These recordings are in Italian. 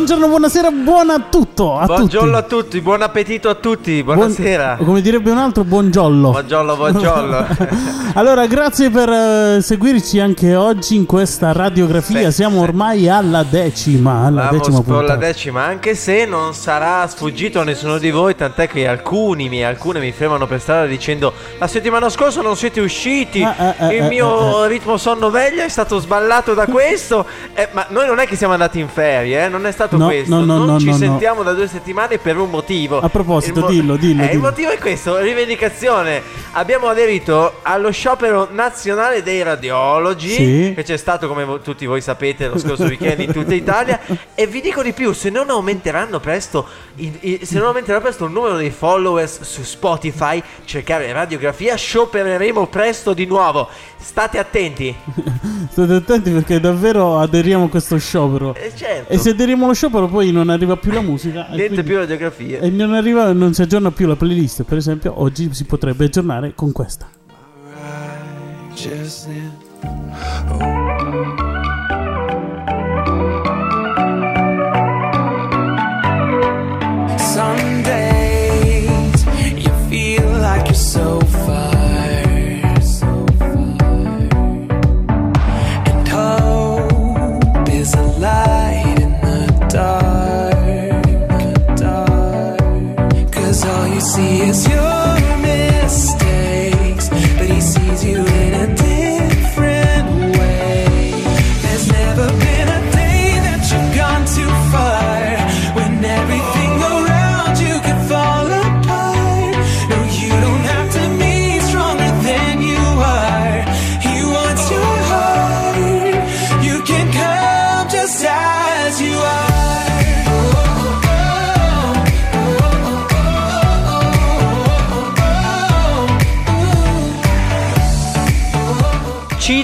buongiorno, buonasera, buona tutto a Buongiorno tutti. a tutti, buon appetito a tutti, buonasera. Buon- come direbbe un altro, buongiorno. Buongiorno, buongiorno. allora, grazie per eh, seguirci anche oggi in questa radiografia. Sì, Siamo sì. ormai alla decima, alla Vamos decima puntata. la decima, anche se non sarà sfuggito a nessuno di voi, tant'è che alcuni mi, alcune mi fermano per strada dicendo la settimana scorsa non siete usciti, Ah, ah, ah, il ah, mio ah, ah. ritmo sonno-veglia è stato sballato da questo, Eh, ma noi non è che siamo andati in ferie, eh, non è stato No, questo, no, no, non no, ci no, sentiamo da due settimane per un motivo. A proposito, Il mo- dillo, dillo, Eh, Il dillo. motivo è questo, rivendicazione. Abbiamo aderito allo sciopero nazionale dei radiologi Sì. che c'è stato, come tutti voi sapete, lo scorso weekend in tutta Italia. E vi dico di più: se non aumenteranno presto, i- i- se non aumenterà presto il numero dei followers su Spotify, cercare radiografia, sciopereremo presto di nuovo. State attenti. State attenti perché davvero aderiamo a questo sciopero. Eh, certo. E se aderiamo allo sciopero poi non arriva più la musica. e Niente quindi- più radiografie. E non arriva, non si aggiorna più la playlist. Per esempio, oggi si potrebbe aggiornare con questa. righteousness. Some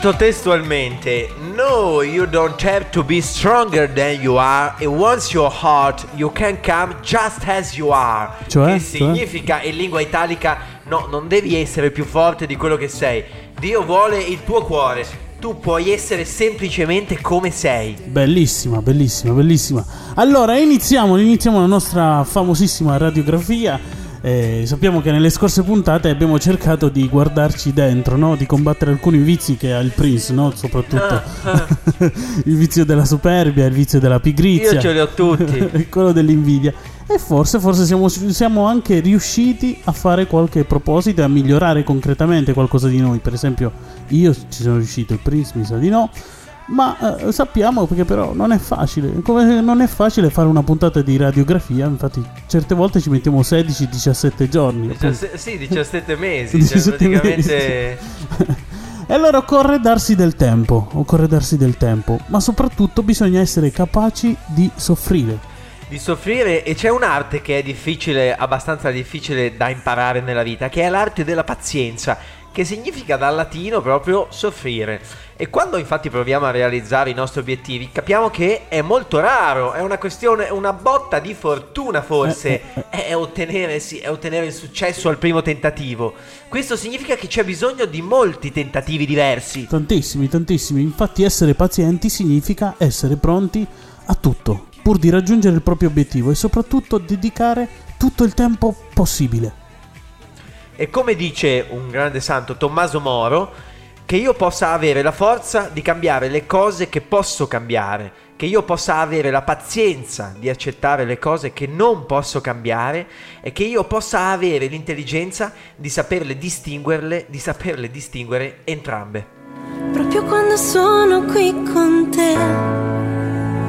Cito testualmente: No, you don't have to be stronger than you are. It wants your heart. You can come just as you are. Cioè? Che Cioè? significa in lingua italica: No, non devi essere più forte di quello che sei. Dio vuole il tuo cuore. Tu puoi essere semplicemente come sei. Bellissima, bellissima, bellissima. Allora, iniziamo, iniziamo la nostra famosissima radiografia. Eh, sappiamo che nelle scorse puntate abbiamo cercato di guardarci dentro, no? di combattere alcuni vizi che ha il Prince, no? soprattutto il vizio della superbia, il vizio della pigrizia, Io ce li ho tutti. e quello dell'invidia. E forse, forse siamo, siamo anche riusciti a fare qualche proposito e a migliorare concretamente qualcosa di noi. Per esempio, io ci sono riuscito, il Prince mi sa di no. Ma eh, sappiamo che però non è facile. Come non è facile fare una puntata di radiografia. Infatti, certe volte ci mettiamo 16-17 giorni. appunto. Diciasse- sì, 17 mesi. 17 cioè, praticamente. E allora occorre darsi del tempo. Occorre darsi del tempo. Ma soprattutto bisogna essere capaci di soffrire. di soffrire e c'è un'arte che è difficile, abbastanza difficile da imparare nella vita, che è l'arte della pazienza, che significa dal latino proprio soffrire. E quando infatti proviamo a realizzare i nostri obiettivi, capiamo che è molto raro, è una questione, una botta di fortuna forse, Eh, eh, è ottenere, sì, è ottenere il successo al primo tentativo. Questo significa che c'è bisogno di molti tentativi diversi. Tantissimi, tantissimi. Infatti essere pazienti significa essere pronti a tutto, pur di raggiungere il proprio obiettivo e soprattutto dedicare tutto il tempo possibile. E come dice un grande santo Tommaso Moro, che io possa avere la forza di cambiare le cose che posso cambiare, che io possa avere la pazienza di accettare le cose che non posso cambiare e che io possa avere l'intelligenza di saperle distinguerle, di saperle distinguere entrambe. Proprio quando sono qui con te,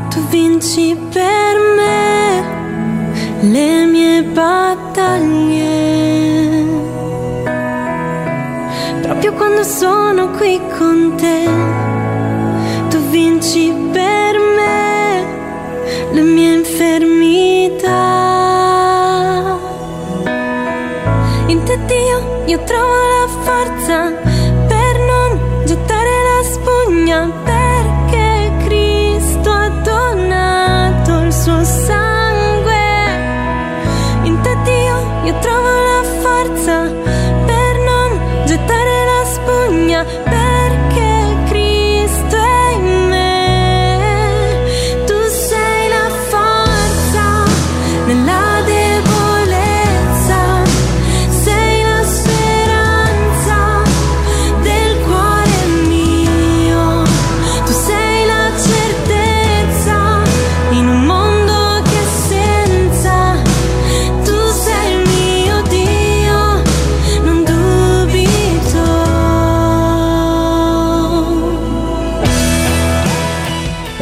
tu vinci per me le mie battaglie. Quando sono qui con te, tu vinci per me le mie infermità. In te Dio io trovo la forza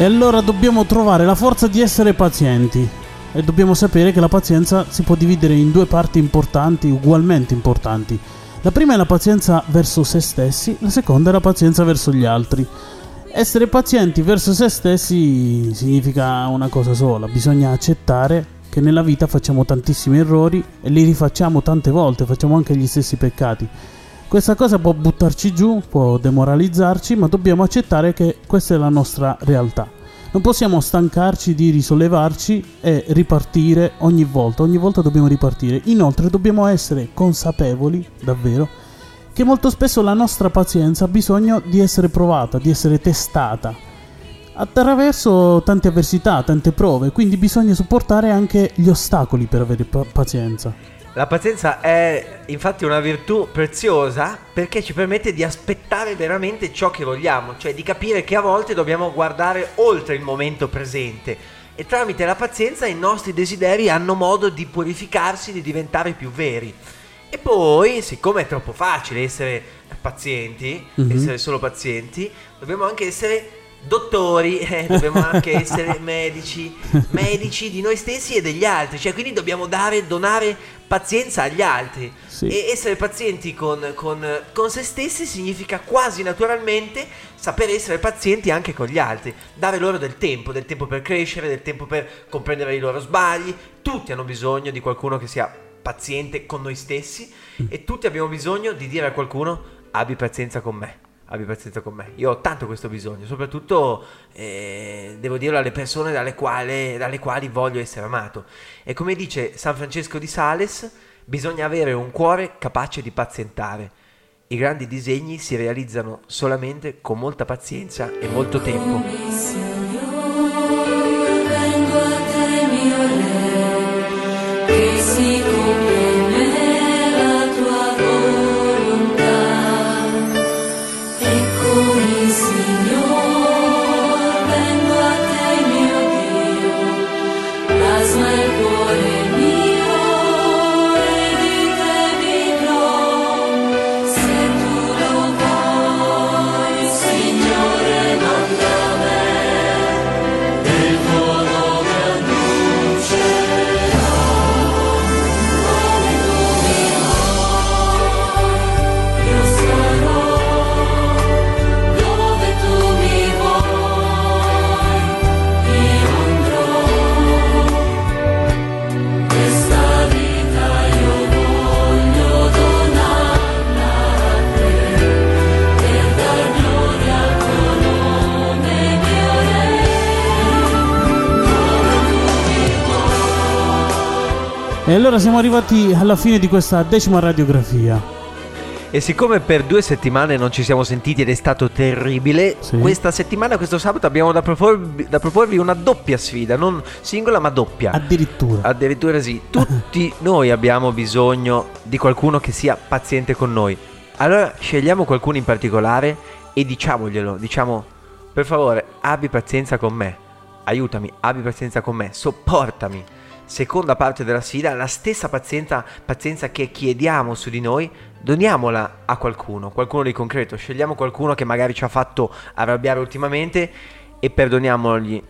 allora dobbiamo trovare la forza di essere pazienti. E dobbiamo sapere che la pazienza si può dividere in due parti importanti, ugualmente importanti. La prima è la pazienza verso se stessi, la seconda è la pazienza verso gli altri. Essere pazienti verso se stessi significa una cosa sola, bisogna accettare che nella vita facciamo tantissimi errori e li rifacciamo tante volte, facciamo anche gli stessi peccati. Questa cosa può buttarci giù, può demoralizzarci, ma dobbiamo accettare che questa è la nostra realtà. Non possiamo stancarci di risollevarci e ripartire ogni volta, ogni volta dobbiamo ripartire. Inoltre dobbiamo essere consapevoli, davvero, che molto spesso la nostra pazienza ha bisogno di essere provata, di essere testata attraverso tante avversità, tante prove, quindi bisogna supportare anche gli ostacoli per avere pa- pazienza. La pazienza è infatti una virtù preziosa perché ci permette di aspettare veramente ciò che vogliamo, cioè di capire che a volte dobbiamo guardare oltre il momento presente e tramite la pazienza i nostri desideri hanno modo di purificarsi, di diventare più veri. E poi, siccome è troppo facile essere pazienti, Mhm. essere solo pazienti, dobbiamo anche essere dottori, eh, dobbiamo anche essere medici, medici di noi stessi e degli altri, cioè quindi dobbiamo dare, donare pazienza agli altri. Sì. E essere pazienti con, con- con se stessi significa quasi naturalmente sapere essere pazienti anche con gli altri, dare loro del tempo, del tempo per crescere, del tempo per comprendere i loro sbagli. Tutti hanno bisogno di qualcuno che sia paziente con noi stessi e tutti abbiamo bisogno di dire a qualcuno abbi pazienza con me. Abbi pazienza con me. Io ho tanto questo bisogno, soprattutto eh, devo dirlo alle persone dalle quali, dalle quali voglio essere amato. E come dice San Francesco di Sales, bisogna avere un cuore capace di pazientare. I grandi disegni si realizzano solamente con molta pazienza e molto tempo. Vengo a te, mio Re, Dio, E allora siamo arrivati alla fine di questa decima radiografia. E siccome per due settimane non ci siamo sentiti ed è stato terribile, Sì. questa settimana, questo sabato, abbiamo da proporvi, da proporvi una doppia sfida, non singola ma doppia. Addirittura. Addirittura sì, tutti noi abbiamo bisogno di qualcuno che sia paziente con noi. Allora scegliamo qualcuno in particolare e diciamoglielo, diciamo per favore abbi pazienza con me, aiutami, abbi pazienza con me, sopportami. Seconda parte della sfida, la stessa pazienza, pazienza che chiediamo su di noi, doniamola a qualcuno, qualcuno di concreto, scegliamo qualcuno che magari ci ha fatto arrabbiare ultimamente e perdoniamogli,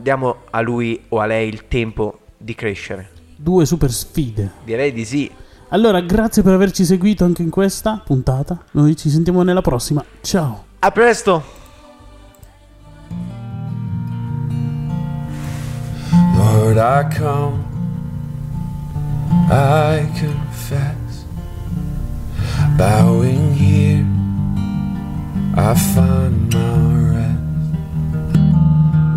diamo a lui o a lei il tempo di crescere. Due super sfide. Direi di sì. Allora, grazie per averci seguito anche in questa puntata. Noi ci sentiamo nella prossima. Ciao. A presto! I come, I confess, bowing here, I find my rest.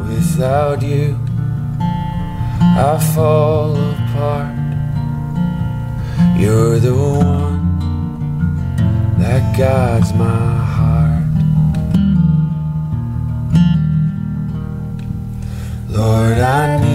Without you, I fall apart. You're the one that guides my heart. Lord, I